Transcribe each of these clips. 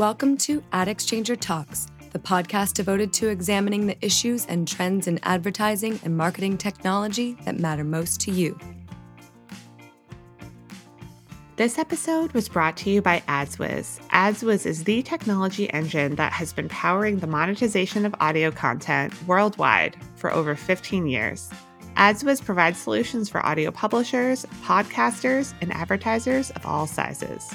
Welcome to AdExchanger Talks, the podcast devoted to examining the issues and trends in advertising and marketing technology that matter most to you. This episode was brought to you by AdsWiz. AdsWiz is the technology engine that has been powering the monetization of audio content worldwide for over 15 years. AdsWiz provides solutions for audio publishers, podcasters, and advertisers of all sizes.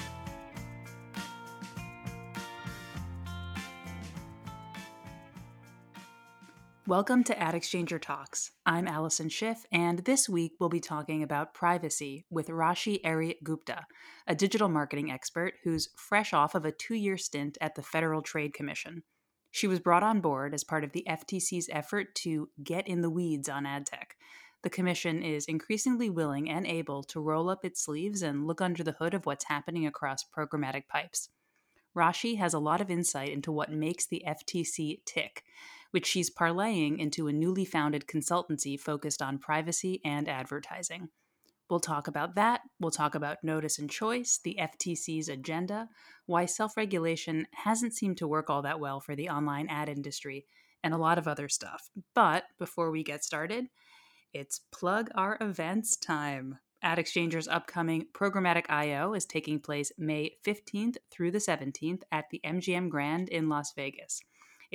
Welcome to AdExchanger Talks. I'm Allison Schiff, and this week we'll be talking about privacy with Raashee Erry Gupta, a digital marketing expert who's fresh off of a two year stint at the Federal Trade Commission. She was brought on board as part of the FTC's effort to get in the weeds on ad tech. The Commission is increasingly willing and able to roll up its sleeves and look under the hood of what's happening across programmatic pipes. Raashee has a lot of insight into what makes the FTC tick which she's parlaying into a newly founded consultancy focused on privacy and advertising. We'll talk about that. We'll talk about notice and choice, the FTC's agenda, why self regulation hasn't seemed to work all that well for the online ad industry, and a lot of other stuff. But before we get started, it's plug our events time. AdExchanger's upcoming Programmatic I/O is taking place May 15th through the 17th at the MGM Grand in Las Vegas.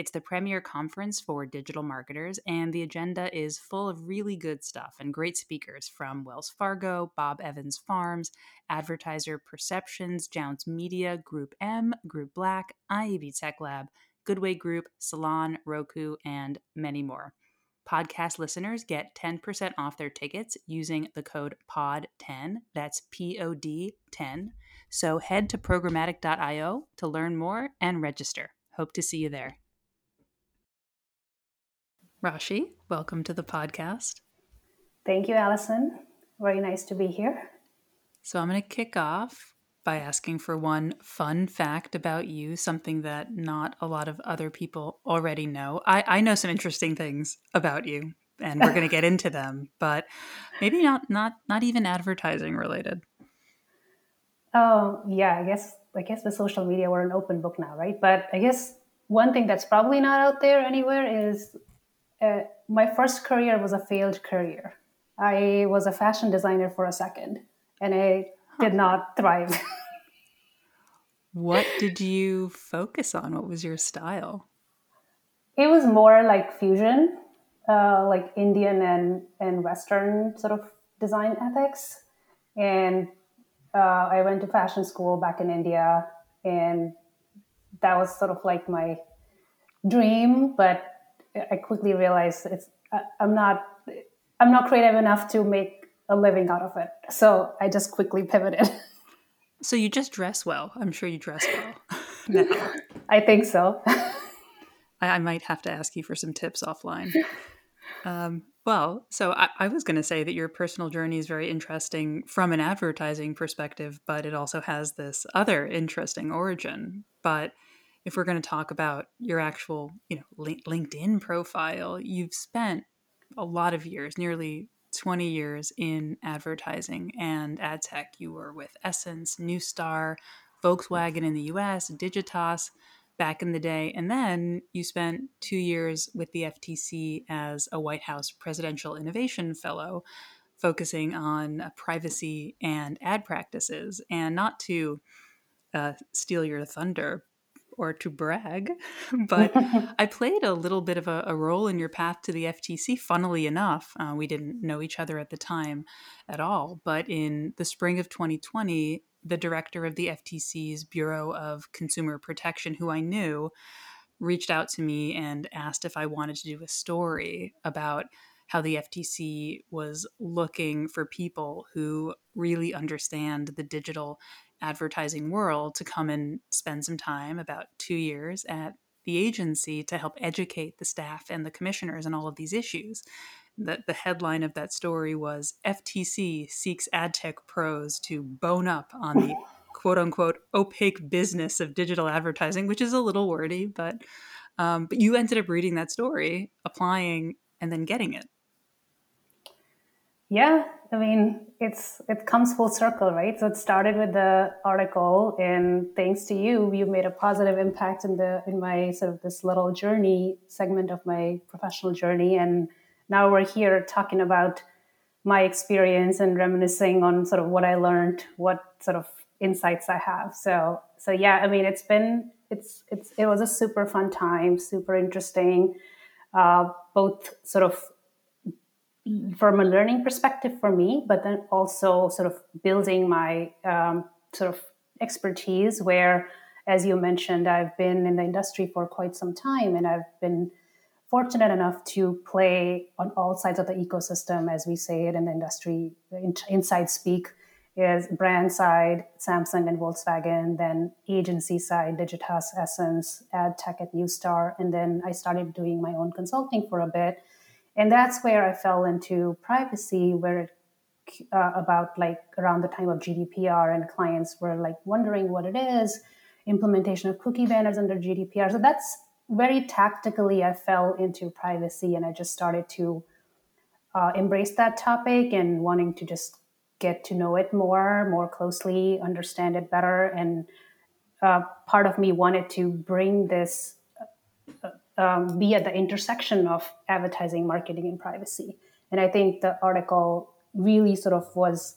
It's the premier conference for digital marketers, and the agenda is full of really good stuff and great speakers from Wells Fargo, Bob Evans Farms, Advertiser Perceptions, Jounce Media, Group M, Group Black, IAB Tech Lab, Goodway Group, Salon, Roku, and many more. Podcast listeners get 10% off their tickets using the code POD10. That's P O D 10. So head to programmatic.io to learn more and register. Hope to see you there. Raashee, welcome to the podcast. Thank you, Allison. Very nice to be here. So, I'm going to kick off by asking for one fun fact about you, something that not a lot of other people already know. I, I know some interesting things about you, and we're going to get into them, but maybe not not not even advertising related. Oh yeah, I guess I guess the social media we're an open book now, right? But I guess one thing that's probably not out there anywhere is uh, my first career was a failed career. I was a fashion designer for a second, and I did not thrive. what did you focus on? What was your style? It was more like fusion, uh, like Indian and, and Western sort of design ethics. And uh, I went to fashion school back in India, and that was sort of like my dream, but I quickly realized it's I'm not I'm not creative enough to make a living out of it. So I just quickly pivoted. So you just dress well. I'm sure you dress well. I think so. I, I, might have to ask you for some tips offline. Um, well, so I, I was going to say that your personal journey is very interesting from an advertising perspective, but it also has this other interesting origin. But if we're going to talk about your actual, you know, LinkedIn profile, you've spent a lot of years, nearly 20 years in advertising and ad tech. You were with Essence, Neustar, Volkswagen in the US, Digitas back in the day. And then you spent two years with the FTC as a White House Presidential Innovation Fellow, focusing on uh, privacy and ad practices. And not to uh, steal your thunder, or to brag, but I played a little bit of a, a, role in your path to the FTC. Funnily enough, uh, we didn't know each other at the time at all, but in the spring of 2020, the director of the FTC's Bureau of Consumer Protection, who I knew, reached out to me and asked if I wanted to do a story about how the FTC was looking for people who really understand the digital advertising world to come and spend some time, about two years, at the agency to help educate the staff and the commissioners on all of these issues. The, the headline of that story was FTC seeks ad tech pros to bone up on the quote unquote opaque business of digital advertising, which is a little wordy, but um, but you ended up reading that story, applying, and then getting it. Yeah, I mean, it's it comes full circle, right? So it started with the article, and thanks to you, you made a positive impact in the in my sort of this little journey segment of my professional journey, and now we're here talking about my experience and reminiscing on sort of what I learned, what sort of insights I have. So so yeah, I mean, it's been it's it's it was a super fun time, super interesting, uh, both sort of from a learning perspective for me, but then also sort of building my um, sort of expertise. Where, as you mentioned, I've been in the industry for quite some time, and I've been fortunate enough to play on all sides of the ecosystem, as we say it in the industry, in, inside speak is brand side, Samsung and Volkswagen, then agency side, Digitas, Essence, ad tech at Neustar. and then I started doing my own consulting for a bit, and that's where I fell into privacy, where it uh, about like around the time of GDPR, and clients were like wondering what it is, implementation of cookie banners under GDPR. So that's very tactically, I fell into privacy, and I just started to uh, embrace that topic and wanting to just get to know it more, more closely, understand it better. And uh, part of me wanted to bring this, uh, um, be at the intersection of advertising, marketing, and privacy. And I think the article really sort of was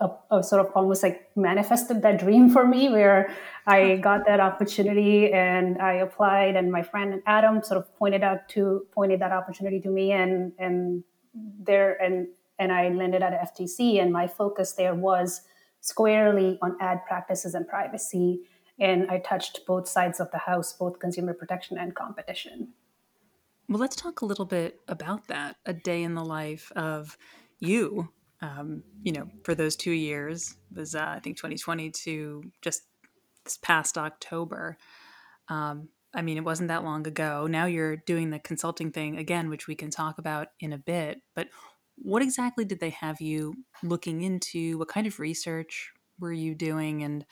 a, a, sort of almost like manifested that dream for me where I got that opportunity and I applied and my friend Adam sort of pointed out to pointed that opportunity to me and and there and and I landed at FTC, and my focus there was squarely on ad practices and privacy. And I touched both sides of the house, both consumer protection and competition. Well, let's talk a little bit about that a day in the life of you. Um, you know, for those two years was uh, I think 2020 to just this past October. Um, I mean, it wasn't that long ago. Now you're doing the consulting thing again, which we can talk about in a bit. But what exactly did they have you looking into? What kind of research were you doing? And,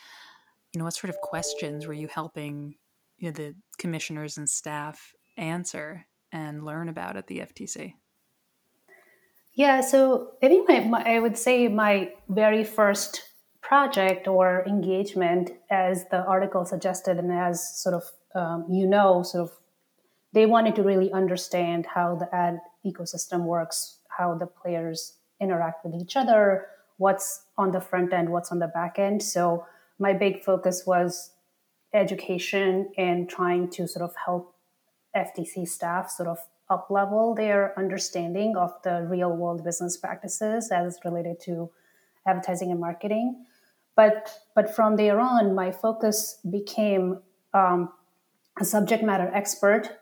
you know, what sort of questions were you helping you know, the commissioners and staff answer and learn about at the FTC? Yeah, so I think my, my, I would say my very first project or engagement, as the article suggested, and as sort of um, you know, sort of they wanted to really understand how the ad ecosystem works how the players interact with each other, what's on the front end, what's on the back end. So my big focus was education and trying to sort of help FTC staff sort of up level their understanding of the real world business practices as related to advertising and marketing. But but from there on, my focus became um, a subject matter expert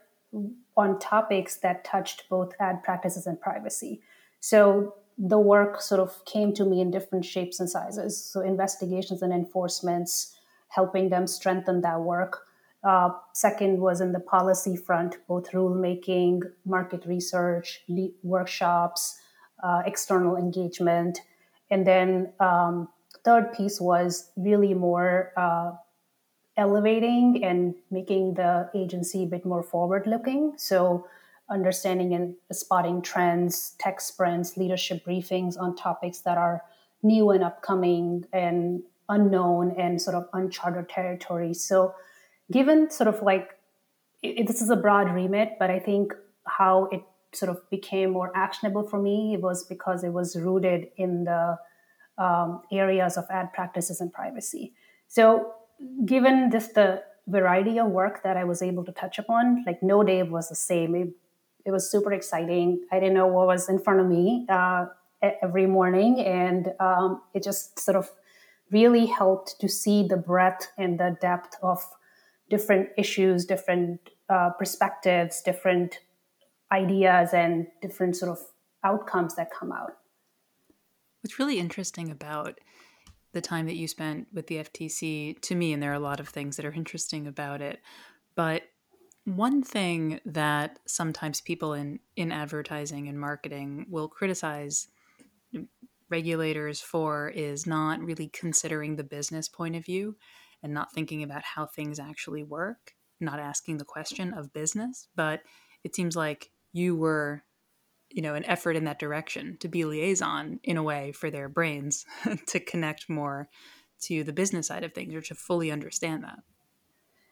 on topics that touched both ad practices and privacy. So the work sort of came to me in different shapes and sizes. So investigations and enforcements, helping them strengthen that work. Uh, second was in the policy front, both rulemaking, market research, workshops, uh, external engagement. And then um, third piece was really more uh, elevating and making the agency a bit more forward looking. So, understanding and spotting trends, tech sprints, leadership briefings on topics that are new and upcoming and unknown and sort of uncharted territory. So, given sort of like it, this is a broad remit, but I think how it sort of became more actionable for me was because it was rooted in the um, areas of ad practices and privacy. So, given just the variety of work that I was able to touch upon, like no day was the same. It, it was super exciting. I didn't know what was in front of me uh, every morning, and um, it just sort of really helped to see the breadth and the depth of different issues, different uh, perspectives, different ideas, and different sort of outcomes that come out. What's really interesting about the time that you spent with the FTC to me, and there are a lot of things that are interesting about it. But one thing that sometimes people in, in advertising and marketing will criticize regulators for is not really considering the business point of view and not thinking about how things actually work, not asking the question of business. But it seems like you were you know an effort in that direction to be liaison in a way for their brains to connect more to the business side of things or to fully understand that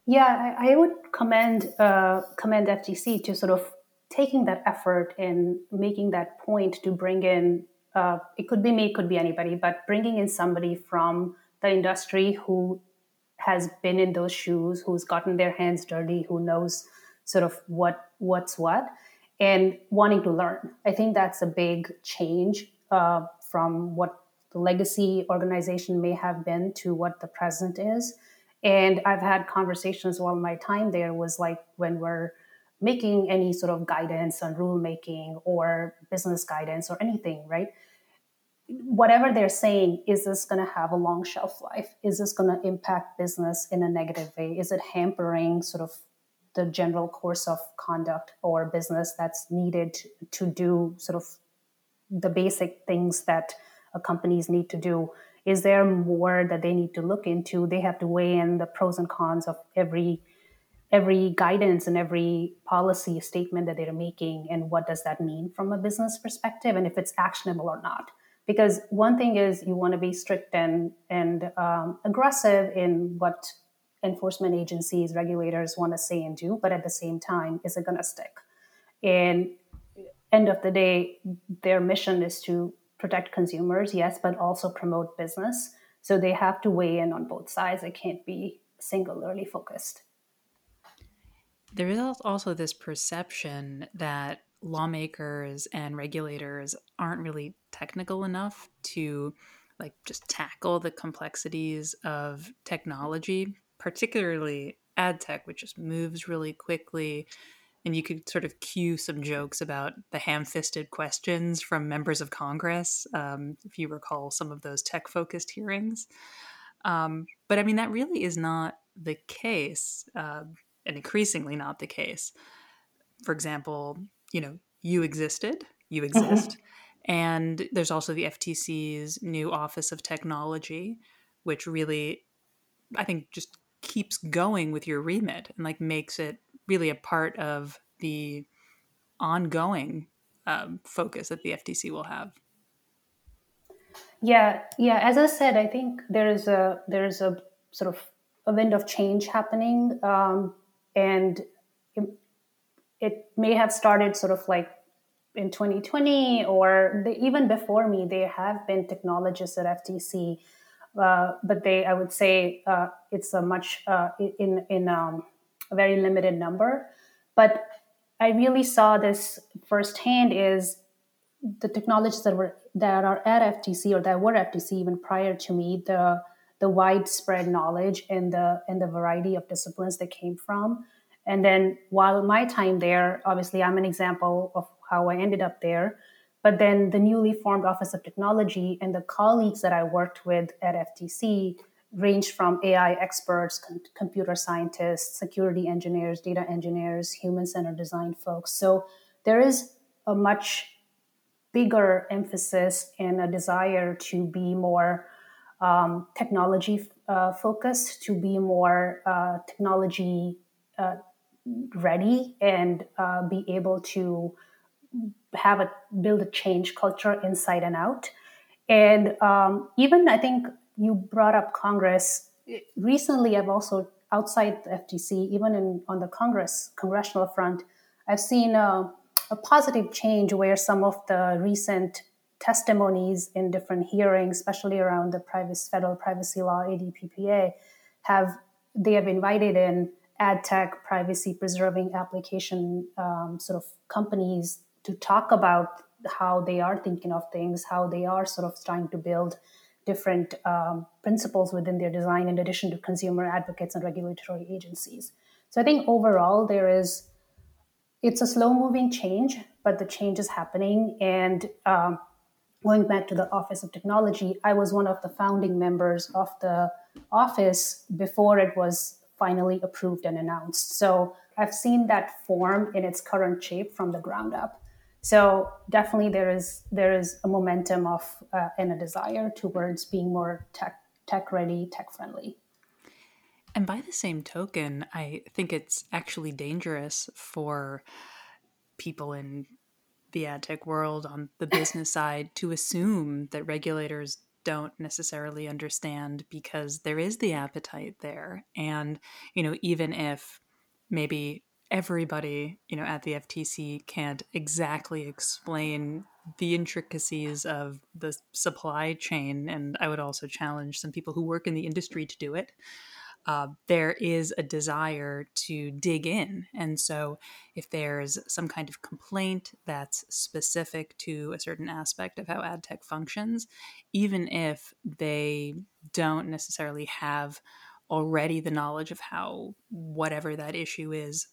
yeah i, I would commend uh, commend ftc to sort of taking that effort in making that point to bring in uh, it could be me it could be anybody but bringing in somebody from the industry who has been in those shoes who's gotten their hands dirty who knows sort of what what's what and wanting to learn. I think that's a big change uh, from what the legacy organization may have been to what the present is. And I've had conversations while my time there was like when we're making any sort of guidance on rulemaking or business guidance or anything, right? Whatever they're saying, is this going to have a long shelf life? Is this going to impact business in a negative way? Is it hampering sort of the general course of conduct or business that's needed to do sort of the basic things that companies need to do is there more that they need to look into they have to weigh in the pros and cons of every every guidance and every policy statement that they're making and what does that mean from a business perspective and if it's actionable or not because one thing is you want to be strict and and um, aggressive in what enforcement agencies, regulators want to say and do, but at the same time, is it going to stick? And end of the day, their mission is to protect consumers, yes, but also promote business. So they have to weigh in on both sides. It can't be singularly focused. There is also this perception that lawmakers and regulators aren't really technical enough to like just tackle the complexities of technology particularly ad tech, which just moves really quickly. And you could sort of cue some jokes about the ham fisted questions from members of Congress, um, if you recall some of those tech focused hearings. Um, but I mean, that really is not the case, uh, and increasingly not the case. For example, you know, you existed, you mm-hmm. exist. Mm-hmm. And there's also the FTC's new Office of Technology, which really, I think, just keeps going with your remit and like makes it really a part of the ongoing um, focus that the FTC will have. Yeah, yeah. As I said, I think there is a there is a sort of a wind of change happening, um, and it, it, may have started sort of like in 2020 or the, even before me. There have been technologists at FTC uh, but they, I would say, uh, it's a much uh, in in um, a very limited number. But I really saw this firsthand is the technologies that were that are at FTC or that were FTC even prior to me, the the widespread knowledge and the and the variety of disciplines that came from. And then while my time there, obviously I'm an example of how I ended up there. But then the newly formed Office of Technology and the colleagues that I worked with at FTC ranged from AI experts, com- computer scientists, security engineers, data engineers, human centered design folks. So there is a much bigger emphasis and a desire to be more um, technology uh, focused, to be more uh, technology uh, ready, and uh, be able to have a build a change culture inside and out. And um, even I think you brought up Congress recently. I've also outside the FTC, even in on the Congress congressional front, I've seen a, a positive change where some of the recent testimonies in different hearings, especially around the privacy, federal privacy law (ADPPA), have they have invited in ad tech privacy preserving application um, sort of companies to talk about how they are thinking of things, how they are sort of trying to build different um, principles within their design, in addition to consumer advocates and regulatory agencies. So I think overall there is, it's a slow moving change, but the change is happening. And um, going back to the Office of Technology, I was one of the founding members of the office before it was finally approved and announced. So I've seen that form in its current shape from the ground up. So definitely there is there is a momentum of uh, and a desire towards being more tech tech ready, tech friendly. And by the same token, I think it's actually dangerous for people in the ad tech world on the business side to assume that regulators don't necessarily understand because there is the appetite there. And, you know, even if maybe everybody, you know, at the FTC can't exactly explain the intricacies of the supply chain, and I would also challenge some people who work in the industry to do it uh, there is a desire to dig in. And so, if there's some kind of complaint that's specific to a certain aspect of how ad tech functions, even if they don't necessarily have already the knowledge of how whatever that issue is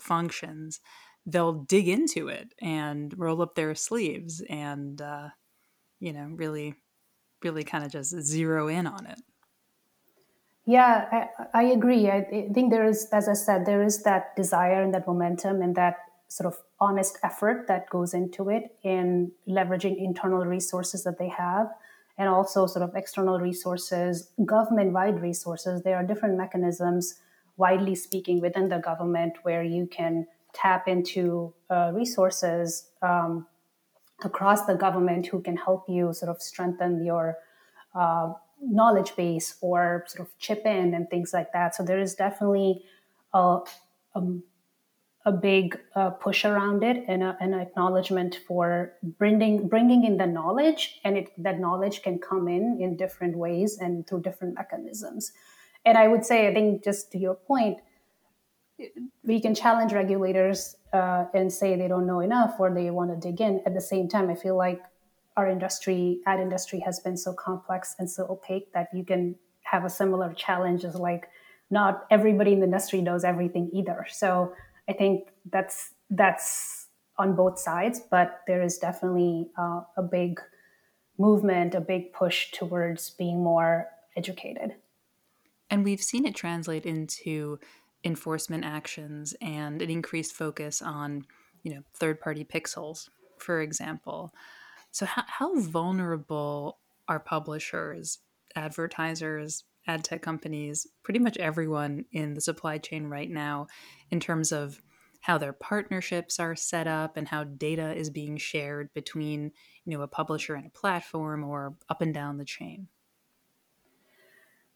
functions, they'll dig into it and roll up their sleeves and, uh, you know, really, really kind of just zero in on it. Yeah, I, I agree. I, think there is, as I said, there is that desire and that momentum and that sort of honest effort that goes into it in leveraging internal resources that they have and also sort of external resources, government wide resources. There are different mechanisms, widely speaking, within the government where you can tap into uh, resources um, across the government who can help you sort of strengthen your uh, knowledge base or sort of chip in and things like that. So there is definitely a, a, a big uh, push around it and an acknowledgement for bringing bringing in the knowledge, and it, that knowledge can come in in different ways and through different mechanisms. And I would say, I think, just to your point, we can challenge regulators uh, and say they don't know enough or they want to dig in. At the same time, I feel like our industry, ad industry, has been so complex and so opaque that you can have a similar challenge as like not everybody in the industry knows everything either. So I think that's that's on both sides, but there is definitely uh, a big movement, a big push towards being more educated. And we've seen it translate into enforcement actions and an increased focus on, you know, third-party pixels, for example. So, how, how vulnerable are publishers, advertisers, ad tech companies, pretty much everyone in the supply chain right now in terms of how their partnerships are set up and how data is being shared between you know a publisher and a platform or up and down the chain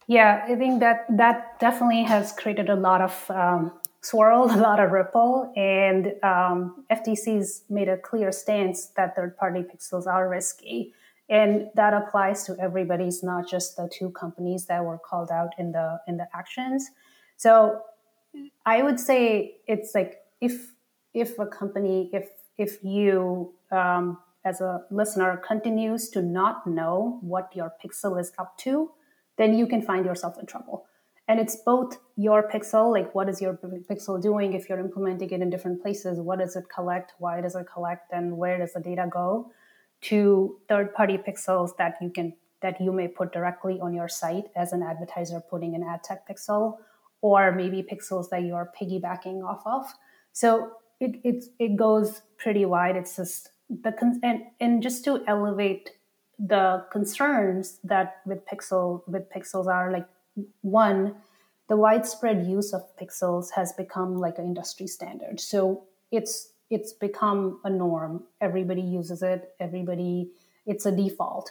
yeah i think that that definitely has created a lot of um, swirl, a lot of ripple, and um, FTC's made a clear stance that third-party pixels are risky, and that applies to everybody. It's not just the two companies that were called out in the in the actions. So, I would say it's like if if a company, if if you um, as a listener continues to not know what your pixel is up to, then you can find yourself in trouble. And it's both your pixel like what is your pixel doing if you're implementing it in different places? What does it collect? Why does it collect? And where does the data go? To third party pixels that you can that you may put directly on your site as an advertiser putting an ad tech pixel or maybe pixels that you are piggybacking off of. So it, it, it goes pretty wide. It's just the and, and just to elevate the concerns that with pixel with pixels are like one, the widespread use of pixels has become like an industry standard. So it's it's become a norm. Everybody uses it. Everybody, it's a default.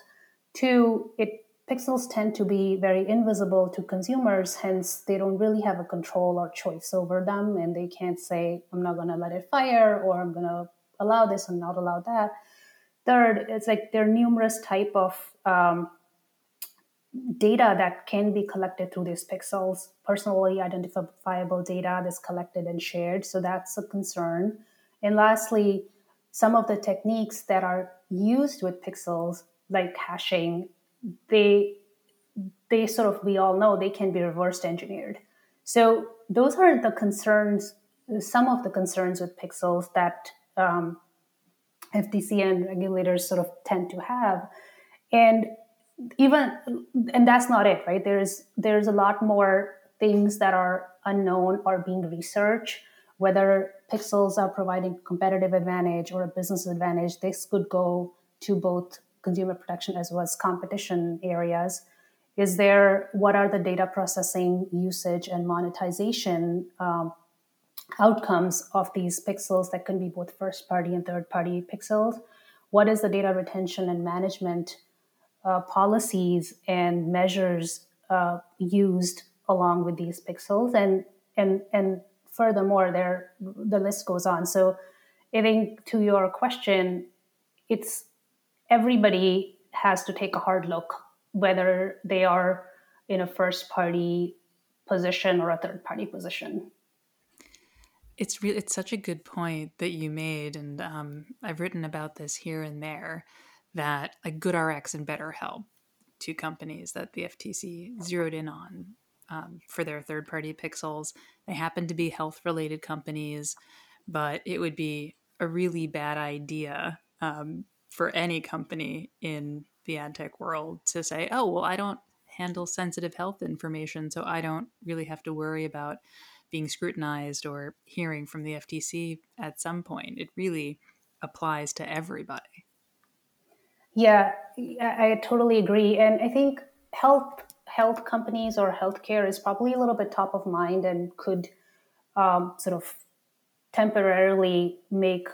Two, it pixels tend to be very invisible to consumers. Hence, they don't really have a control or choice over them, and they can't say, "I'm not going to let it fire," or "I'm going to allow this and not allow that." Third, it's like there are numerous type of um, data that can be collected through these pixels, personally identifiable data that's collected and shared. So that's a concern. And lastly, some of the techniques that are used with pixels, like hashing, they they sort of we all know they can be reversed engineered. So those are the concerns, some of the concerns with pixels that um, FTC and regulators sort of tend to have. And even and that's not it right? There's there's a lot more things that are unknown or being researched. Whether pixels are providing competitive advantage or a business advantage this could go to both consumer protection as well as competition areas. Is there what are the data processing usage and monetization um, outcomes of these pixels that can be both first party and third party pixels. What is the data retention and management uh, policies and measures uh, used along with these pixels? And and and furthermore, there the list goes on. So, I think to your question, it's everybody has to take a hard look whether they are in a first party position or a third party position it's really it's such a good point that you made, and um, I've written about this here and there that like GoodRx and BetterHelp, two companies that the FTC zeroed in on um, for their third party pixels, they happen to be health related companies, but it would be a really bad idea um, for any company in the ad tech world to say, oh, well, I don't handle sensitive health information, so I don't really have to worry about being scrutinized or hearing from the FTC at some point. It really applies to everybody. Yeah, I totally agree. And I think health health companies or healthcare is probably a little bit top of mind and could um, sort of temporarily make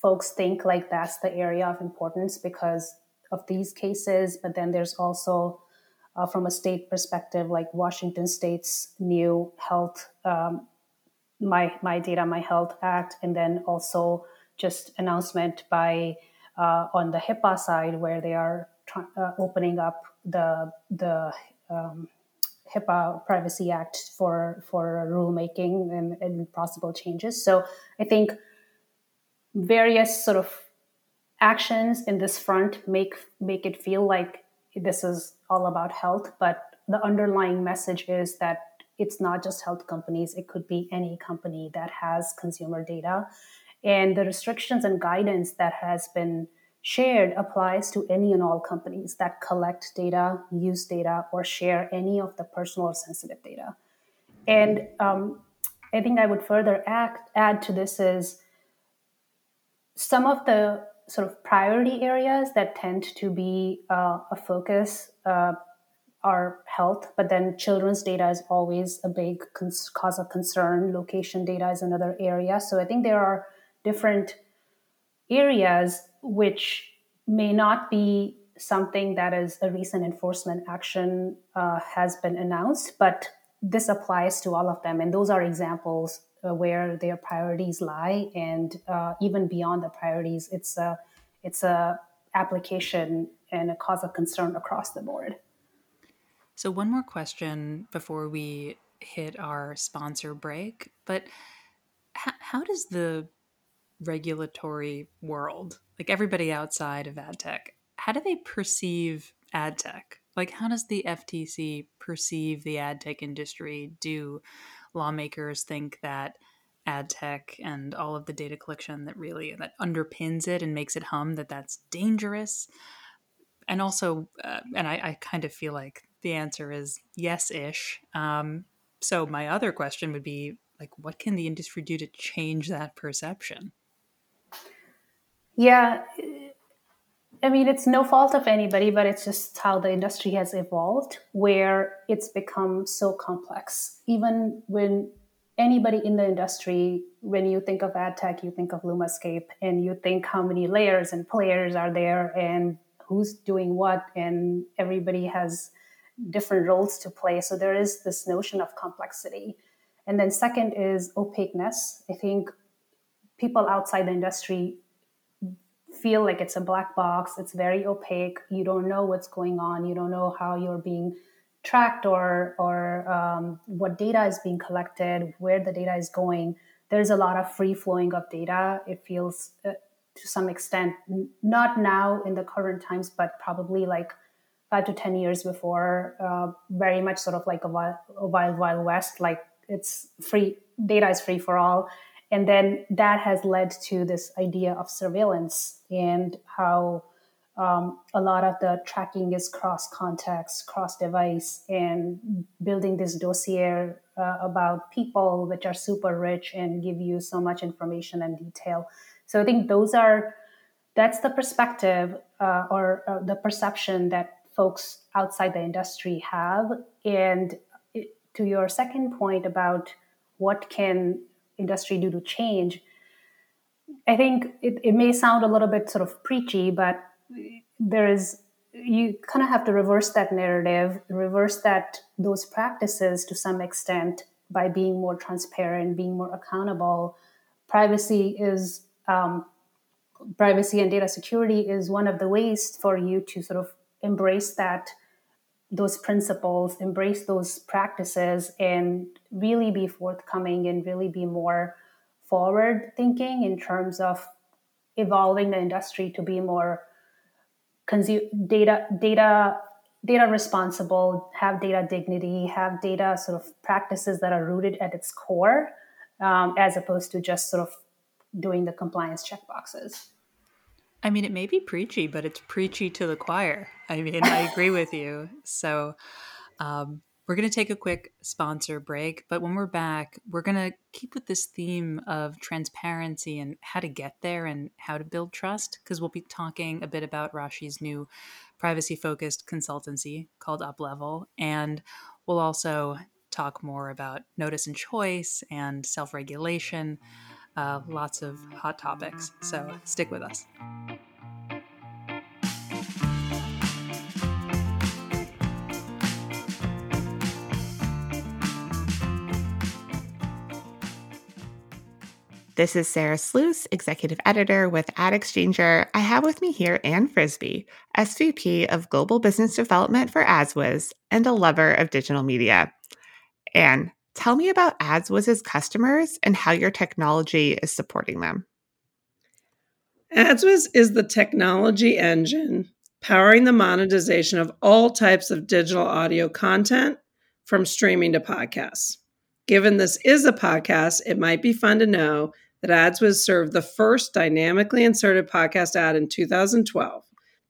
folks think like that's the area of importance because of these cases. But then there's also uh, from a state perspective, like Washington State's new health, um, my my data, my health act, and then also just announcement by uh, on the HIPAA side where they are uh, opening up the the um, HIPAA Privacy Act for for rulemaking and, and possible changes. So I think various sort of actions in this front make make it feel like this is all about health, but the underlying message is that it's not just health companies, it could be any company that has consumer data. And the restrictions and guidance that has been shared applies to any and all companies that collect data, use data, or share any of the personal or sensitive data. And um, I think I would further act, add to this is some of the sort of priority areas that tend to be uh, a focus uh, are health, but then children's data is always a big cons- cause of concern. Location data is another area. So I think there are different areas which may not be something that is a recent enforcement action uh, has been announced, but this applies to all of them. And those are examples uh, where their priorities lie, and uh, even beyond the priorities, it's a it's a application and a cause of concern across the board. So one more question before we hit our sponsor break, but how does the regulatory world, like everybody outside of ad tech, how do they perceive ad tech? Like, how does the FTC perceive the ad tech industry? Do lawmakers think that ad tech and all of the data collection that really that underpins it and makes it hum that that's dangerous? And also uh, and I, I, kind of feel like the answer is yes-ish. Um, so my other question would be like what can the industry do to change that perception? Yeah i mean it's no fault of anybody but it's just how the industry has evolved where it's become so complex even when anybody in the industry, when you think of ad tech, you think of Lumascape and you think how many layers and players are there and who's doing what, and everybody has different roles to play. So there is this notion of complexity. And then, second is opaqueness. I think people outside the industry feel like it's a black box, it's very opaque. You don't know what's going on, you don't know how you're being tracked or or um, what data is being collected, where the data is going. There's a lot of free flowing of data. It feels uh, to some extent not now in the current times, but probably like five to ten years before, uh, very much sort of like a wild, a wild wild west. Like it's free data is free for all, and then that has led to this idea of surveillance and how um, a lot of the tracking is cross context, cross device, and building this dossier uh, about people which are super rich and give you so much information and detail. So I think those are that's the perspective uh, or uh, the perception that folks outside the industry have. And to your second point about what can industry do to change. I think it, it may sound a little bit sort of preachy, but there is you kind of have to reverse that narrative, reverse that those practices to some extent by being more transparent, being more accountable. Privacy is um, privacy and data security is one of the ways for you to sort of embrace that those principles, embrace those practices, and really be forthcoming and really be more forward thinking in terms of evolving the industry to be more data data data responsible have data dignity have data sort of practices that are rooted at its core um, as opposed to just sort of doing the compliance checkboxes I mean, it may be preachy, but it's preachy to the choir. I mean, I agree with you. So, um, we're going to take a quick sponsor break, but when we're back, we're going to keep with this theme of transparency and how to get there and how to build trust, because we'll be talking a bit about Raashee's new privacy focused consultancy called Uplevel. And we'll also talk more about notice and choice and self regulation uh, lots of hot topics. So stick with us. This is Sarah Sluis, Executive Editor with AdExchanger. I have with me here Anne Frisbie, SVP of Global Business Development for AdsWiz and a lover of digital media. Anne, Tell me about AdsWiz's customers and how your technology is supporting them. AdsWiz is the technology engine powering the monetization of all types of digital audio content from streaming to podcasts. Given this is a podcast, it might be fun to know that AdsWiz served the first dynamically inserted podcast ad in 2012.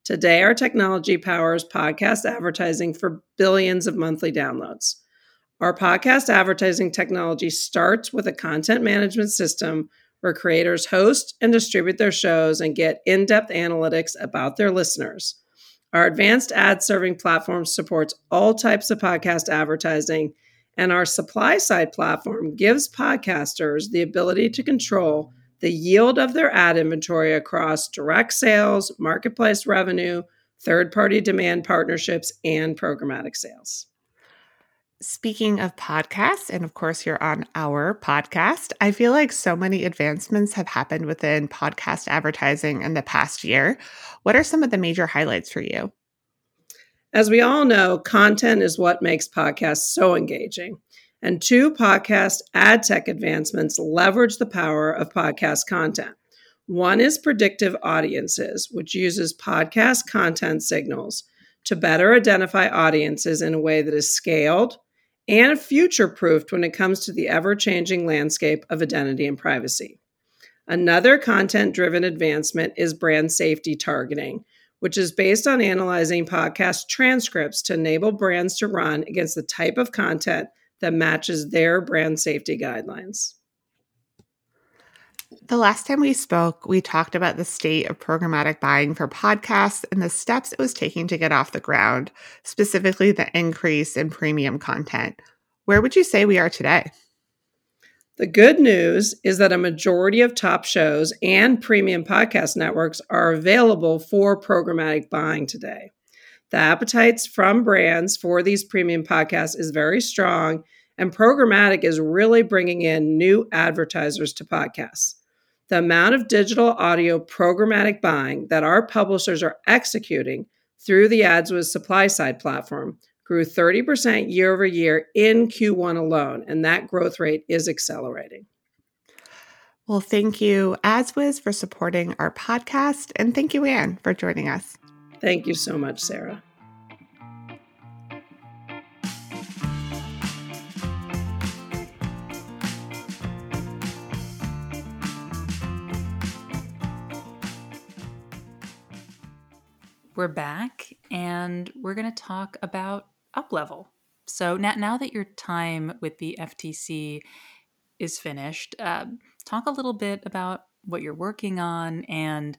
Today, our technology powers podcast advertising for billions of monthly downloads. Our podcast advertising technology starts with a content management system where creators host and distribute their shows and get in depth analytics about their listeners. Our advanced ad serving platform supports all types of podcast advertising, and our supply side platform gives podcasters the ability to control the yield of their ad inventory across direct sales, marketplace revenue, third party demand partnerships, and programmatic sales. Speaking of podcasts, and of course, you're on our podcast, I feel like so many advancements have happened within podcast advertising in the past year. What are some of the major highlights for you? As we all know, content is what makes podcasts so engaging. And two podcast ad tech advancements leverage the power of podcast content. One is predictive audiences, which uses podcast content signals to better identify audiences in a way that is scaled, and future proofed when it comes to the ever changing landscape of identity and privacy. Another content driven advancement is brand safety targeting, which is based on analyzing podcast transcripts to enable brands to run against the type of content that matches their brand safety guidelines. The last time we spoke, we talked about the state of programmatic buying for podcasts and the steps it was taking to get off the ground, specifically the increase in premium content. Where would you say we are today? The good news is that a majority of top shows and premium podcast networks are available for programmatic buying today. The appetites from brands for these premium podcasts is very strong, and programmatic is really bringing in new advertisers to podcasts the amount of digital audio programmatic buying that our publishers are executing through the AdsWiz supply side platform grew 30% year over year in Q1 alone, and that growth rate is accelerating. Well, thank you, AdsWiz, for supporting our podcast, and thank you, Anne, for joining us. Thank you so much, Sarah. We're back and we're going to talk about Uplevel. So now, now that your time with the FTC is finished, uh, talk a little bit about what you're working on and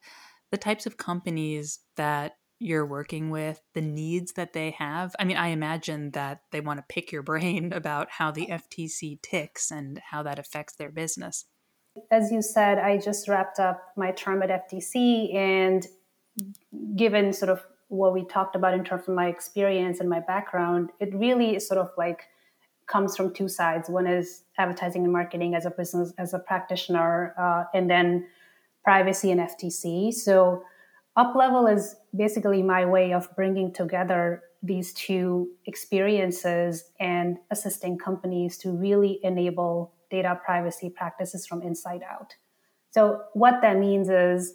the types of companies that you're working with, the needs that they have? I mean, I imagine that they want to pick your brain about how the FTC ticks and how that affects their business. As you said, I just wrapped up my term at FTC, and given sort of what we talked about in terms of my experience and my background, it really is sort of like comes from two sides. One is advertising and marketing as a business, as a practitioner, uh, and then privacy and FTC. So, Uplevel is basically my way of bringing together these two experiences and assisting companies to really enable data privacy practices from inside out. So, what that means is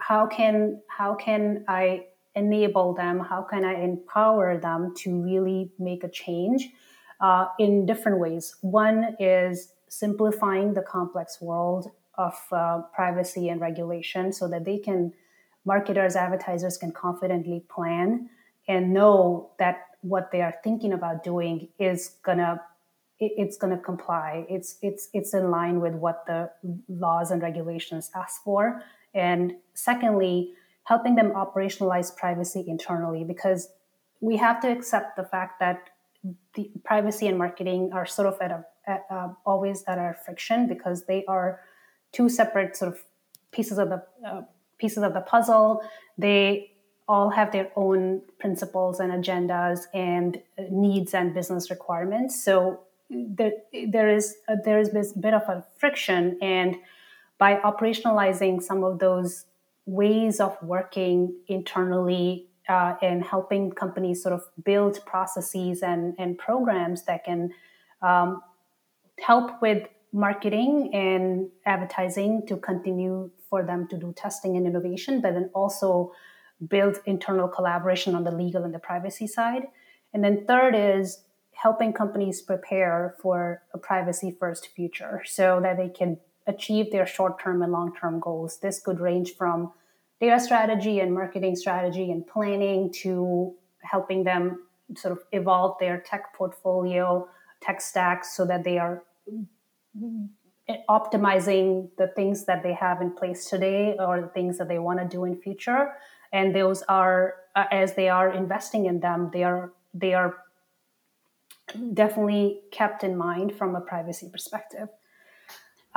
how can how can I enable them? How can I empower them to really make a change uh, in different ways? One is simplifying the complex world of uh, privacy and regulation so that they can, marketers, advertisers can confidently plan and know that what they are thinking about doing is gonna it's going to comply. It's it's it's in line with what the laws and regulations ask for. And secondly, helping them operationalize privacy internally because we have to accept the fact that the privacy and marketing are sort of at a at, uh, always at a friction because they are two separate sort of pieces of the uh, pieces of the puzzle. They all have their own principles and agendas and needs and business requirements. So there, there is a, there is this bit of a friction, and by operationalizing some of those ways of working internally uh, and helping companies sort of build processes and, and programs that can um, help with marketing and advertising to continue for them to do testing and innovation, but then also build internal collaboration on the legal and the privacy side. And then third is helping companies prepare for a privacy first future so that they can achieve their short term and long term goals. This could range from data strategy and marketing strategy and planning to helping them sort of evolve their tech portfolio, tech stacks so that they are optimizing the things that they have in place today or the things that they want to do in future and those are uh, as they are investing in them they are they are definitely kept in mind from a privacy perspective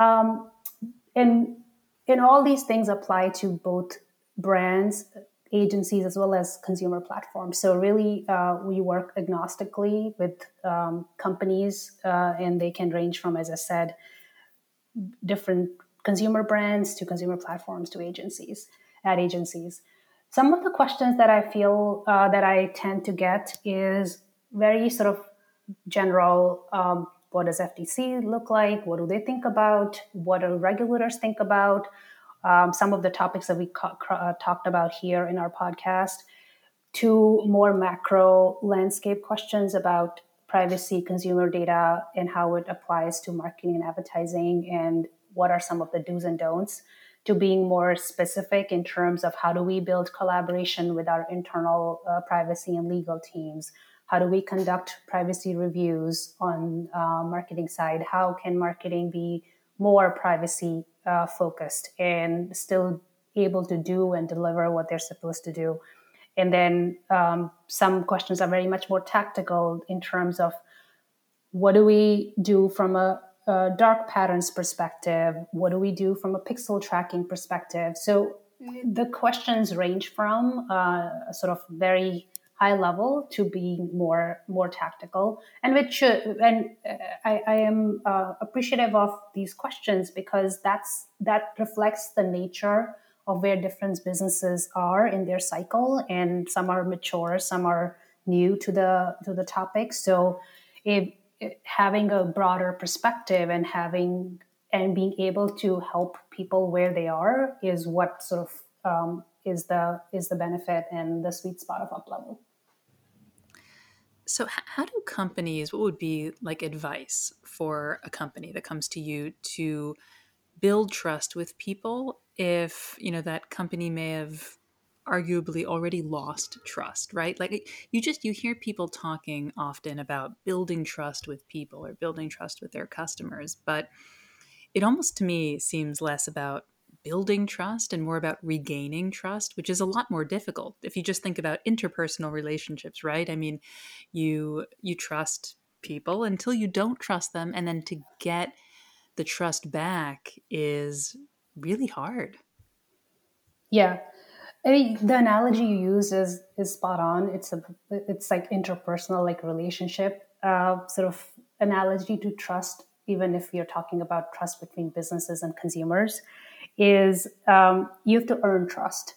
um, and and all these things apply to both brands, agencies, as well as consumer platforms. So really, uh, we work agnostically with um, companies, uh, and they can range from, as I said, different consumer brands to consumer platforms to agencies, at agencies. Some of the questions that I feel uh, that I tend to get is very sort of general. Um, what does FTC look like? What do they think about? What do regulators think about? Um, some of the topics that we uh, talked about here in our podcast, to more macro landscape questions about privacy, consumer data, and how it applies to marketing and advertising, and what are some of the do's and don'ts, to being more specific in terms of how do we build collaboration with our internal uh, privacy and legal teams how do we conduct privacy reviews on uh, marketing side? How can marketing be more privacy uh, focused and still able to do and deliver what they're supposed to do? And then um, some questions are very much more tactical in terms of what do we do from a, a dark patterns perspective? What do we do from a pixel tracking perspective? So the questions range from uh, sort of very high level to being more more tactical. And which uh, and uh, I, I, am uh, appreciative of these questions because that's that reflects the nature of where different businesses are in their cycle. And some are mature some are new to the to the topic. So if, having a broader perspective and having and being able to help people where they are is what sort of um, is the is the benefit and the sweet spot of Uplevel so, how do companies, what would be like advice for a company that comes to you to build trust with people if, you know, that company may have arguably already lost trust, right? Like you just you hear people talking often about building trust with people or building trust with their customers, but it almost to me seems less about building trust and more about regaining trust, which is a lot more difficult. If you just think about interpersonal relationships, right? I mean, you you trust people until you don't trust them and then to get the trust back is really hard. Yeah. I mean, the analogy you use is is spot on. It's a it's like interpersonal like relationship uh, sort of analogy to trust, even if you're talking about trust between businesses and consumers, is um, you have to earn trust,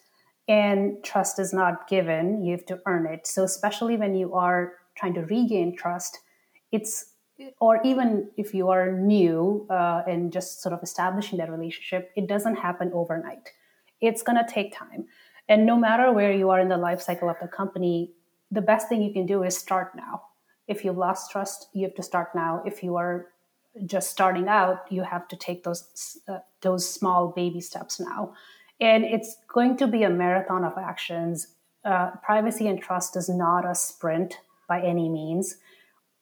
and trust is not given. You have to earn it. So especially when you are trying to regain trust, it's or even if you are new uh, and just sort of establishing that relationship, it doesn't happen overnight. It's going to take time. And no matter where you are in the life cycle of the company, the best thing you can do is start now. If you've lost trust, you have to start now. If you are just starting out, you have to take those uh, those small baby steps now. And it's going to be a marathon of actions. Uh, privacy and trust is not a sprint by any means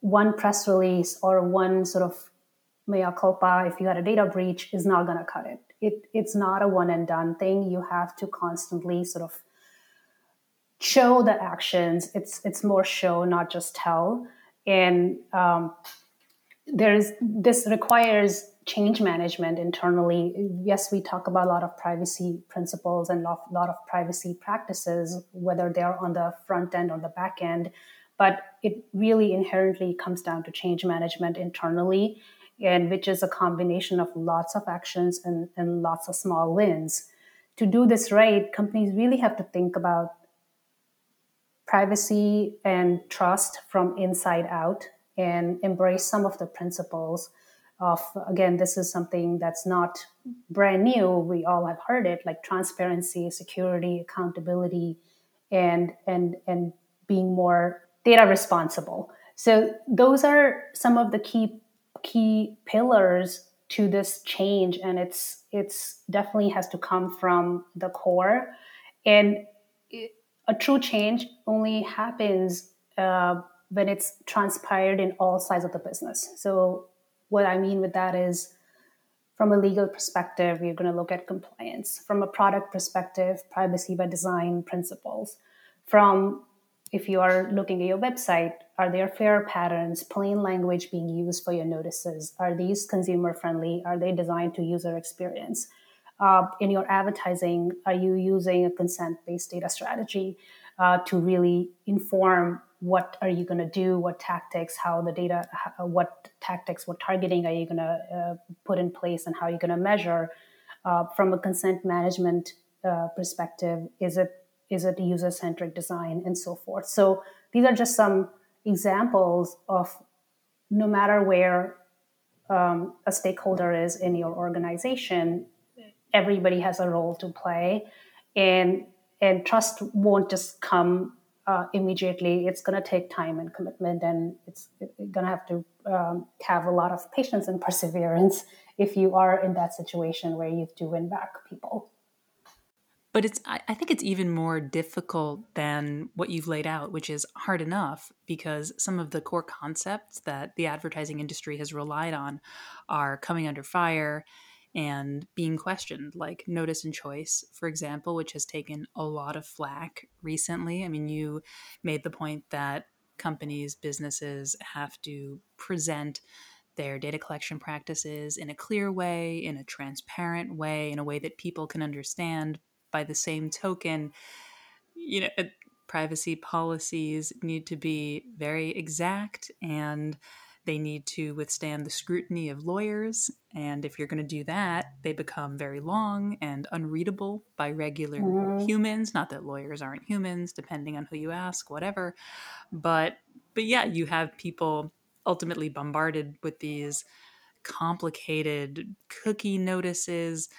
one press release or one sort of mea culpa, if you had a data breach, is not going to cut it. it. It's not a one and done thing. You have to constantly sort of show the actions. It's it's more show, not just tell. And um, there's this requires change management internally. Yes, we talk about a lot of privacy principles and a lot, of privacy practices, whether they're on the front end or the back end but it really inherently comes down to change management internally and which is a combination of lots of actions and, and lots of small wins to do this right companies really have to think about privacy and trust from inside out and embrace some of the principles of again this is something that's not brand new we all have heard it like transparency security accountability and and and being more data responsible. So those are some of the key key pillars to this change, and it's it's definitely has to come from the core. And it, a true change only happens uh, when it's transpired in all sides of the business. So what I mean with that is from a legal perspective, you're going to look at compliance. From a product perspective, privacy by design principles. From if you are looking at your website, are there FAIR patterns, plain language being used for your notices? Are these consumer friendly? Are they designed to user experience? Uh, in your advertising, are you using a consent based data strategy uh, to really inform what are you going to do, what tactics, how the data, how, what tactics, what targeting are you going to uh, put in place, and how are you're going to measure? Uh, from a consent management uh, perspective, is it is it user centric design and so forth? So these are just some examples of no matter where um, a stakeholder is in your organization everybody has a role to play. And and trust won't just come uh, immediately. It's going to take time and commitment and it's, going to have to um, have a lot of patience and perseverance if you are in that situation where you to win back people. But it's I think it's even more difficult than what you've laid out, which is hard enough because some of the core concepts that the advertising industry has relied on are coming under fire and being questioned, like notice and choice, for example, which has taken a lot of flack recently. I mean, you made the point that companies, businesses have to present their data collection practices in a clear way, in a transparent way, in a way that people can understand by the same token, you know, privacy policies need to be very exact and they need to withstand the scrutiny of lawyers. And if you're going to do that, they become very long and unreadable by regular mm-hmm. humans. Not that lawyers aren't humans, depending on who you ask, whatever. But but yeah, you have people ultimately bombarded with these complicated cookie notices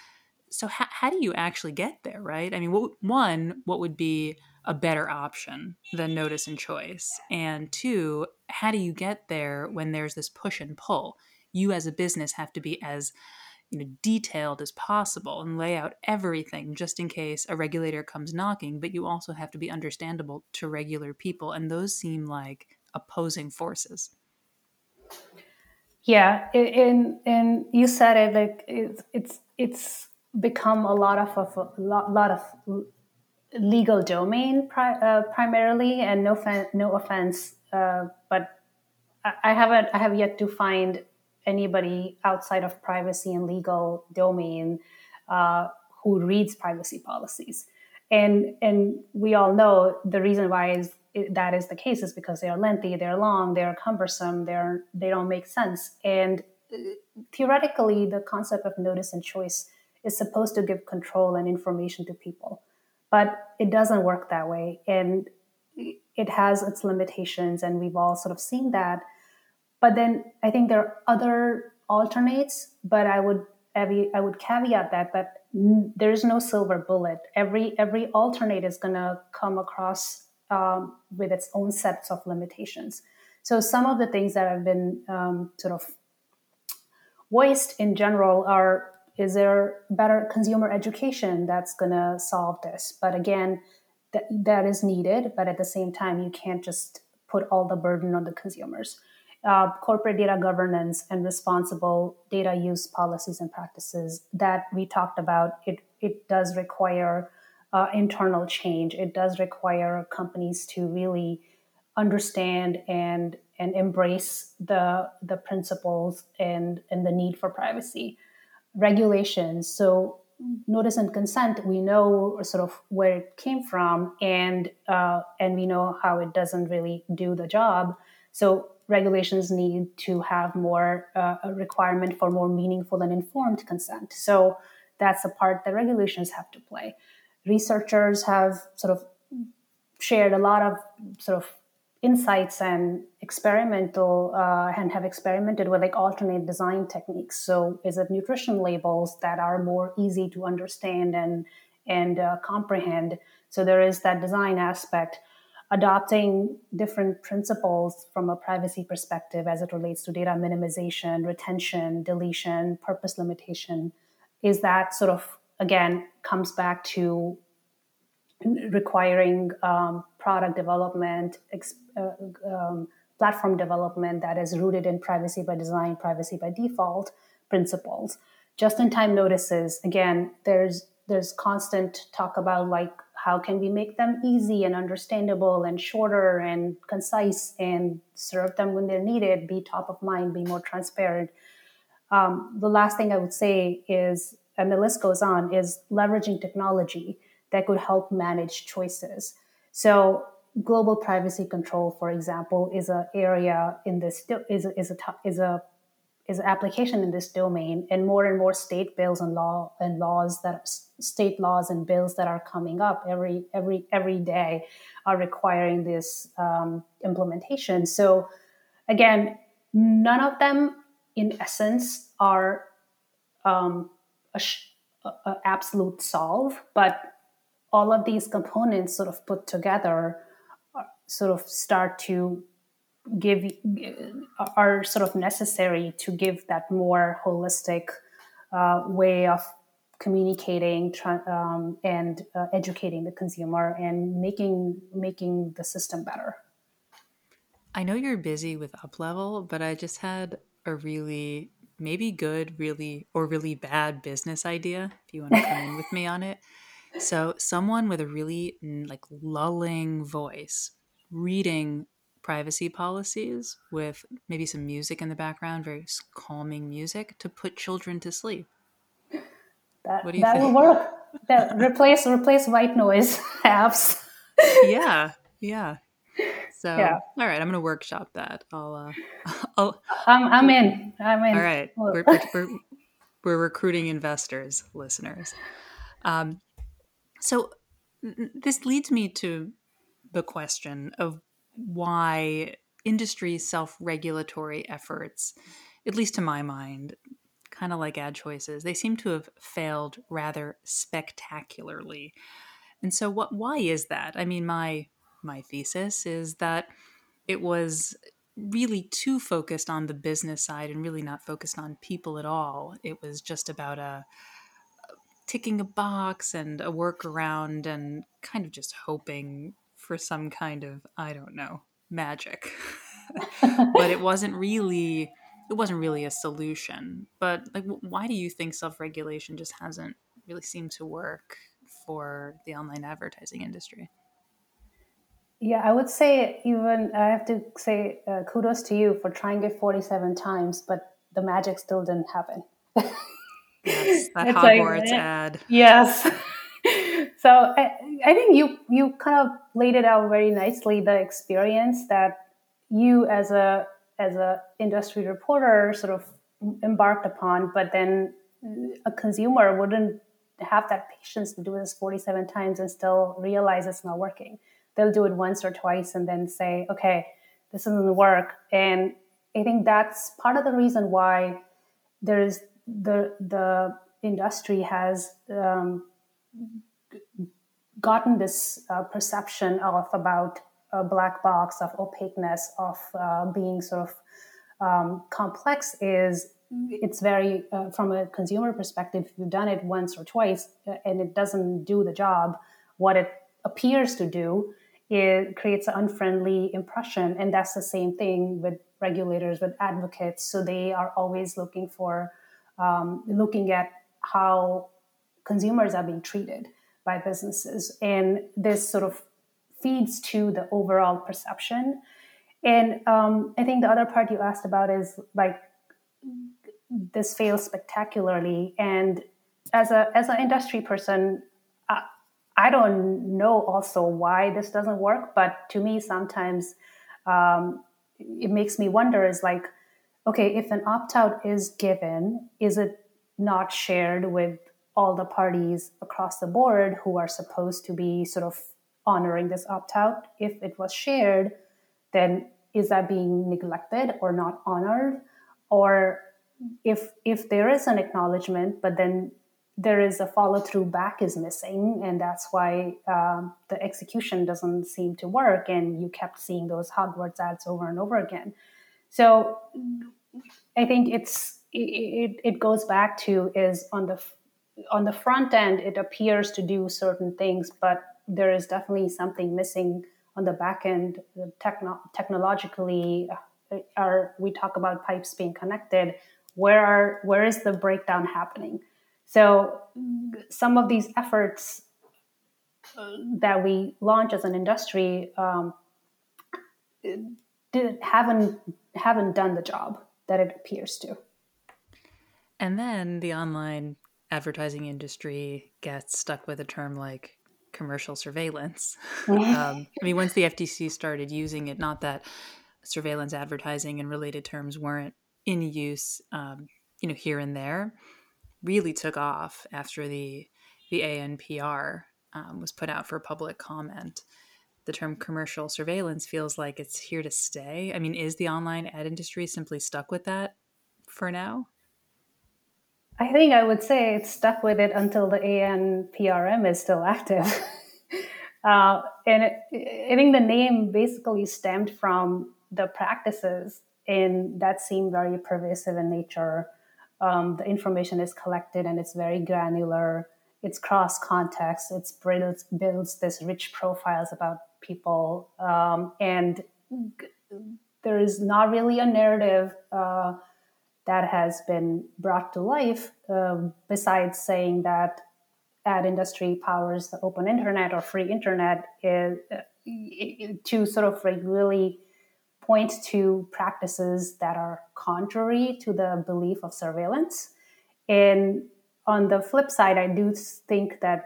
so how, how do you actually get there right i mean what, one what would be a better option than notice and choice. And two how do you get there when there's this push and pull? You as a business have to be as you know detailed as possible and lay out everything just in case a regulator comes knocking but you also have to be understandable to regular people and those seem like opposing forces. Yeah and and you said it like it's it's it's become a lot of, a lot, lot of legal domain pri- uh, primarily, and no no offense, uh, but I haven't I have yet to find anybody outside of privacy and legal domain uh, who reads privacy policies. And and we all know the reason why is that is the case is because they are lengthy, they're long, they're cumbersome, they're they don't make sense. And uh, theoretically, the concept of notice and choice is supposed to give control and information to people, but it doesn't work that way, and it has its limitations, and we've all sort of seen that. But then I think there are other alternates, but I would I would caveat that that there's no silver bullet. Every every alternate is going to come across um, with its own sets of limitations. So some of the things that have been um, sort of voiced in general are: is there better consumer education that's going to solve this? But again, that that is needed. But at the same time, you can't just put all the burden on the consumers uh, corporate data governance and responsible data use policies and practices that we talked about, it, it does require uh, internal change. It does require companies to really understand and and embrace the the principles and and the need for privacy regulations. So notice and consent, we know sort of where it came from, and uh, and we know how it doesn't really do the job. So regulations need to have more uh, a requirement for more meaningful and informed consent. So that's the part that regulations have to play. Researchers have sort of shared a lot of sort of insights and experimental uh, and have experimented with like alternate design techniques. So is it nutrition labels that are more easy to understand and and uh, comprehend? So there is that design aspect adopting different principles from a privacy perspective as it relates to data minimization, retention, deletion, purpose limitation, is that sort of, again, comes back to requiring um, product development, uh, um, platform development that is rooted in privacy by design, privacy by default principles. Just in time notices, again, there's there's constant talk about like how can we make them easy and understandable and shorter and concise and serve them when they're needed be top of mind be more transparent um, the last thing i would say is and the list goes on is leveraging technology that could help manage choices. So global privacy control for example is an area in this is a, is a is a is application in this domain and more and more state bills and law and laws that state laws and bills that are coming up every every every day are requiring this um, implementation. So again none of them in essence are um, a, a absolute solve but all of these components sort of put together uh, sort of start to give are sort of necessary to give that more holistic uh, way of communicating um, and uh, educating the consumer and making making the system better. I know you're busy with Uplevel, but I just had a really maybe good, really or really bad business idea. If you want to come in with me on it, so someone with a really like lulling voice reading privacy policies with maybe some music in the background, very calming music to put children to sleep. That, what do you that think? will work. That, replace replace white noise apps. yeah, yeah. So, yeah. all right, I'm going to workshop that. I'll, uh, I'll, I'm, I'm in. I'm in. All right, we're, we're, we're, we're recruiting investors, listeners. Um, so, this leads me to the question of why industry self regulatory efforts, at least to my mind, kind of like AdChoices, they seem to have failed rather spectacularly. And so what why is that? I mean my my thesis is that it was really too focused on the business side and really not focused on people at all. It was just about a ticking a box and a workaround and kind of just hoping for some kind of I don't know magic, but it wasn't really it wasn't really a solution. But like, why do you think self regulation just hasn't really seemed to work for the online advertising industry. Yeah, I would say even I have to say uh, kudos to you for trying it 47 times, but the magic still didn't happen. yes, that it's Hogwarts like, ad. Yes. so I, I think you you kind of laid it out very nicely the experience that you as a as a industry reporter sort of embarked upon, but then a consumer wouldn't have that patience to do this 47 times and still realize it's not working. They'll do it once or twice and then say, okay, this doesn't work. And I think that's part of the reason why there's the the industry has um, gotten this uh, perception of about a black box of opaqueness of uh, being sort of um, complex is it's very uh, from a consumer perspective if you've done it once or twice uh, and it doesn't do the job. What it appears to do it creates an unfriendly impression and that's the same thing with regulators with advocates. So they are always looking for um, looking at how consumers are being treated by businesses and this sort of feeds to the overall perception and um, i think the other part you asked about is like this fails spectacularly. And as a as an industry person, I, don't know also why this doesn't work. But to me, sometimes um, it makes me wonder: is like, okay, if an opt out is given, is it not shared with all the parties across the board who are supposed to be sort of honoring this opt out? If it was shared, then is that being neglected or not honored? Or if if there is an acknowledgement, but then there is a follow through back is missing, and that's why um, the execution doesn't seem to work, and you kept seeing those Hogwarts ads over and over again. So I think it's it, it goes back to is on the on the front end it appears to do certain things, but there is definitely something missing on the back end techno- technologically. Are we talk about pipes being connected? where are where is the breakdown happening so some of these efforts uh, that we launch as an industry um, haven't haven't done the job that it appears to and then the online advertising industry gets stuck with a term like commercial surveillance um, i mean once the ftc started using it not that surveillance advertising and related terms weren't in use, um, you know, here and there, really took off after the the ANPR um, was put out for public comment. The term commercial surveillance feels like it's here to stay. I mean, is the online ad industry simply stuck with that for now? I think I would say it's stuck with it until the ANPRM is still active. uh, and it, I think the name basically stemmed from the practices and that seem very pervasive in nature. Um, the information is collected and it's very granular. It's cross context. It builds builds this rich profiles about people, um, and there is not really a narrative uh, that has been brought to life uh, besides saying that ad industry powers the open internet or free internet is, uh, to sort of like really point to practices that are contrary to the belief of surveillance. And on the flip side, I do think that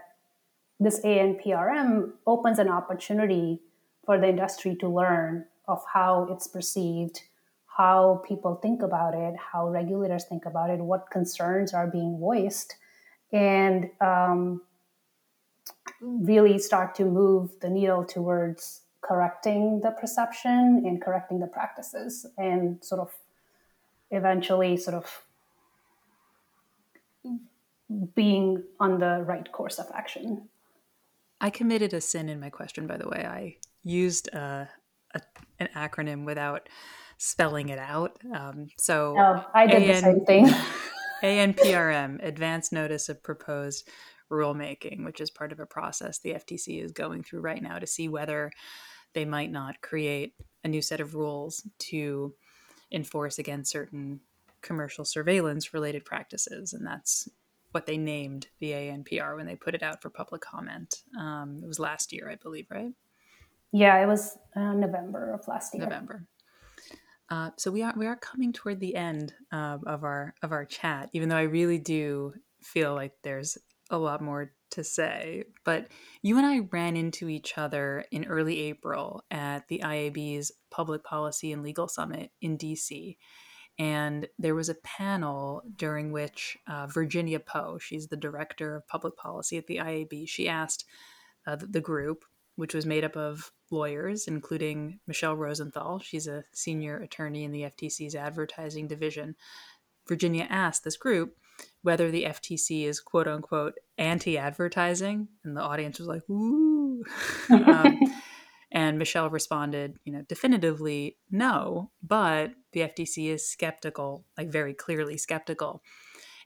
this ANPRM opens an opportunity for the industry to learn of how it's perceived, how people think about it, how regulators think about it, what concerns are being voiced, and um, really start to move the needle towards correcting the perception and correcting the practices and sort of eventually sort of being on the right course of action. I committed a sin in my question, by the way. I used a, a an acronym without spelling it out. Um, so oh, I did AN, the same thing. ANPRM, Advance Notice of Proposed Rulemaking, which is part of a process the FTC is going through right now to see whether they might not create a new set of rules to enforce against certain commercial surveillance related practices and that's what they named the ANPR when they put it out for public comment. Um, it was last year, I believe, right? Yeah, it was uh, November of last year. November. Uh, so we are we are coming toward the end uh, of our of our chat, even though I really do feel like there's a lot more to say. But you and I ran into each other in early April at the IAB's Public Policy and Legal Summit in DC. And there was a panel during which uh, Virginia Poe, she's the director of public policy at the IAB, she asked uh, the, group, which was made up of lawyers, including Michelle Rosenthal. She's a senior attorney in the FTC's advertising division. Virginia asked this group whether the FTC is quote unquote anti advertising. And the audience was like, ooh. um, and Michelle responded, you know, definitively no, but the FTC is skeptical, like very clearly skeptical,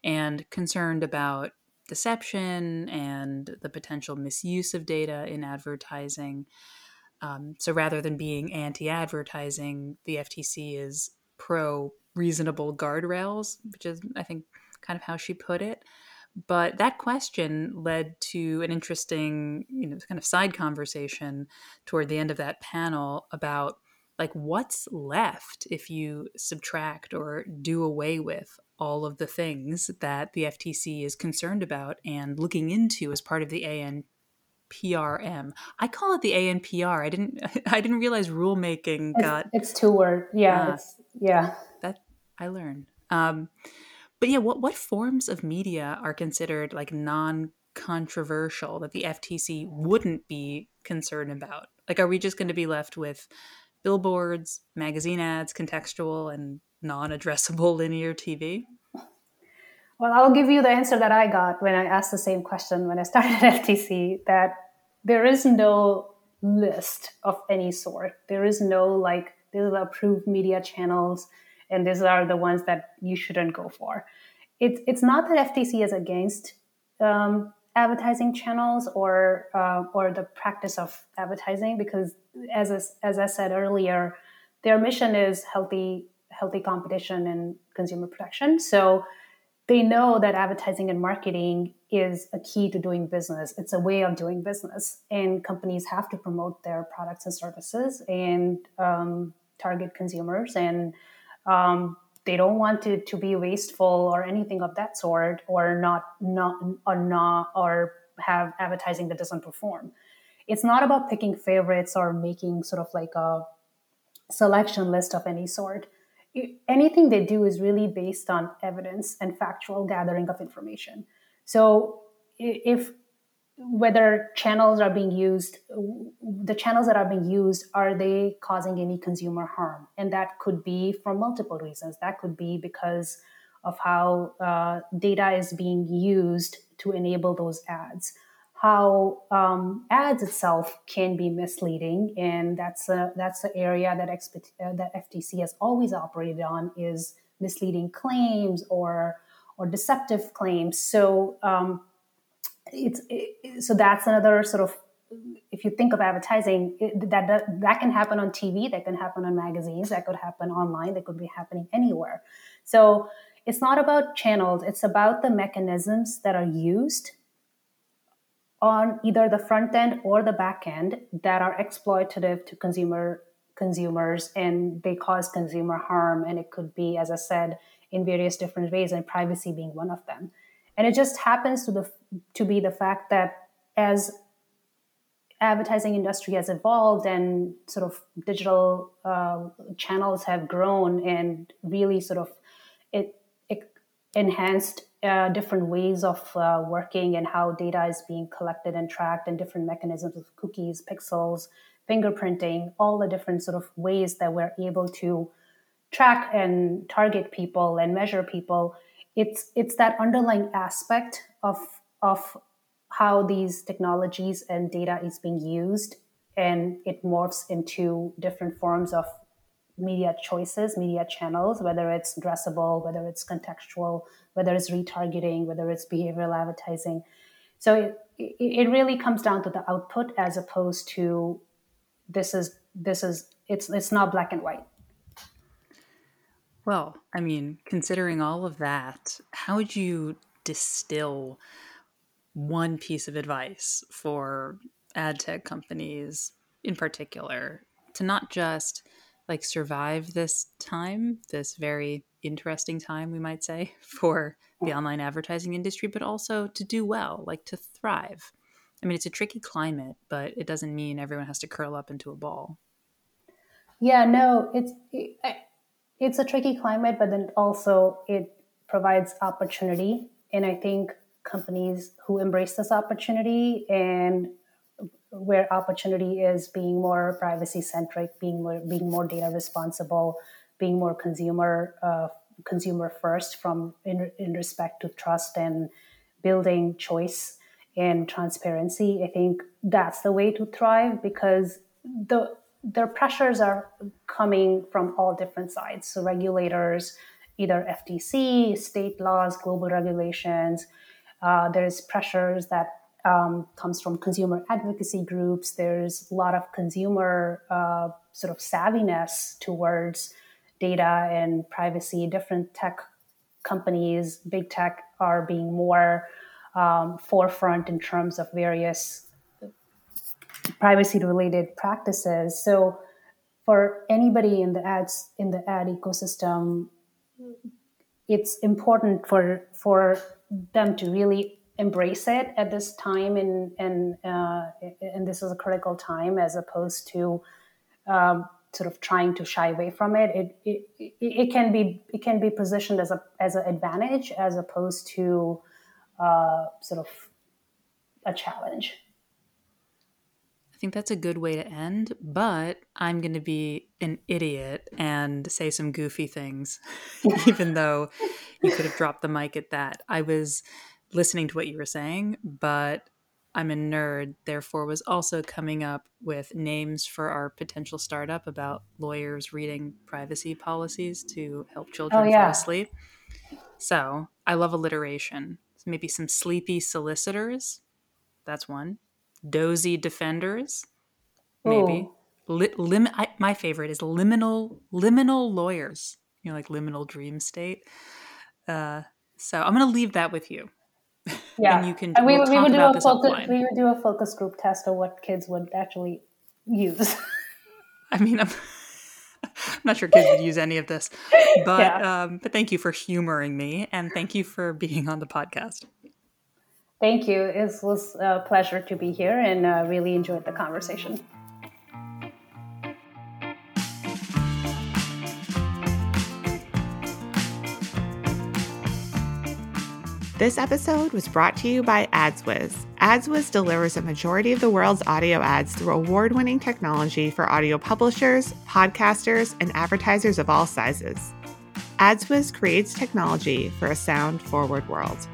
and concerned about deception and the potential misuse of data in advertising. Um, so rather than being anti advertising, the FTC is pro reasonable guardrails, which is, I think, kind of how she put it. But that question led to an interesting, you know, kind of side conversation toward the end of that panel about like what's left if you subtract or do away with all of the things that the FTC is concerned about and looking into as part of the ANPRM. I call it the ANPR. I didn't I didn't realize rulemaking got it's, it's two word. Yeah, it's yeah. That I learned. Um, but yeah, what what forms of media are considered like non controversial that the FTC wouldn't be concerned about? Like, are we just going to be left with billboards, magazine ads, contextual and non addressable linear TV? Well, I'll give you the answer that I got when I asked the same question when I started at FTC that there is no list of any sort. There is no like, these are approved media channels and these are the ones that you shouldn't go for. It's it's not that FTC is against um, advertising channels or uh, or the practice of advertising because as I, as I said earlier, their mission is healthy healthy competition and consumer protection. So they know that advertising and marketing is a key to doing business. It's a way of doing business, and companies have to promote their products and services and um, target consumers and um, they don't want it to be wasteful or anything of that sort, or not not or not or have advertising that doesn't perform. It's not about picking favorites or making sort of like a selection list of any sort. anything they do is really based on evidence and factual gathering of information. So if whether channels are being used the channels that are being used are they causing any consumer harm? And that could be for multiple reasons. That could be because of how uh, data is being used to enable those ads. How um, ads itself can be misleading and that's a that's the area that expe- uh, that ftc has always operated on is misleading claims or or deceptive claims. So um, it's it, so that's another sort of if you think of advertising it, that, that that can happen on tv that can happen on magazines that could happen online that could be happening anywhere. So it's not about channels it's about the mechanisms that are used on either the front end or the back end that are exploitative to consumer consumers and they cause consumer harm and it could be as i said in various different ways and privacy being one of them and it just happens to the to be the fact that as advertising industry has evolved and sort of digital uh, channels have grown and really sort of it, it enhanced uh, different ways of uh, working and how data is being collected and tracked and different mechanisms of cookies pixels fingerprinting all the different sort of ways that we're able to track and target people and measure people it's it's that underlying aspect of of how these technologies and data is being used and it morphs into different forms of media choices media channels whether it's addressable whether it's contextual whether it's retargeting whether it's behavioral advertising. So it, it really comes down to the output as opposed to this is this is it's it's not black and white well, I mean, considering all of that, how would you distill one piece of advice for ad tech companies in particular to not just like survive this time, this very interesting time, we might say, for the online advertising industry, but also to do well, like to thrive. I mean, it's a tricky climate, but it doesn't mean everyone has to curl up into a ball. Yeah, no, it's it's a tricky climate, but then also it provides opportunity, and I think companies who embrace this opportunity and where opportunity is being more privacy centric, being more, being more data responsible, being more consumer uh, consumer first from in, in respect to trust and building choice and transparency. I think that's the way to thrive because the their pressures are coming from all different sides. So regulators, either FTC, state laws, global regulations. Uh, there's pressures that um, comes from consumer advocacy groups. There's a lot of consumer uh, sort of savviness towards data and privacy. Different tech companies, big tech, are being more um, forefront in terms of various privacy related practices. So, for anybody in the ads in the ad ecosystem, it's important for for them to really embrace it at this time and and uh, and this is a critical time as opposed to um, sort of trying to shy away from it. It, it it can be it can be positioned as a as an advantage as opposed to uh, sort of a challenge. I think that's a good way to end, but I'm going to be an idiot and say some goofy things, even though you could have dropped the mic at that. I was listening to what you were saying, but I'm a nerd, therefore, was also coming up with names for our potential startup about lawyers reading privacy policies to help children oh, yeah. fall asleep. So I love alliteration. So maybe some sleepy solicitors. That's one. Dozy defenders. Maybe. Li- lim- I, my favorite is liminal liminal lawyers. You know, like liminal dream state. Uh, so I'm going to leave that with you yeah and you can and we, we'll we would do a focus we would do a focus group test of what kids would actually use i mean i'm I'm not sure kids would use any of this, but yeah. um, but thank you for humoring me, and thank you for being on the podcast. Thank you. It was a pleasure to be here, and uh, really enjoyed the conversation. This episode was brought to you by AdsWiz. AdsWiz delivers a majority of the world's audio ads through award winning technology for audio publishers, podcasters, and advertisers of all sizes. AdsWiz creates technology for a sound forward world.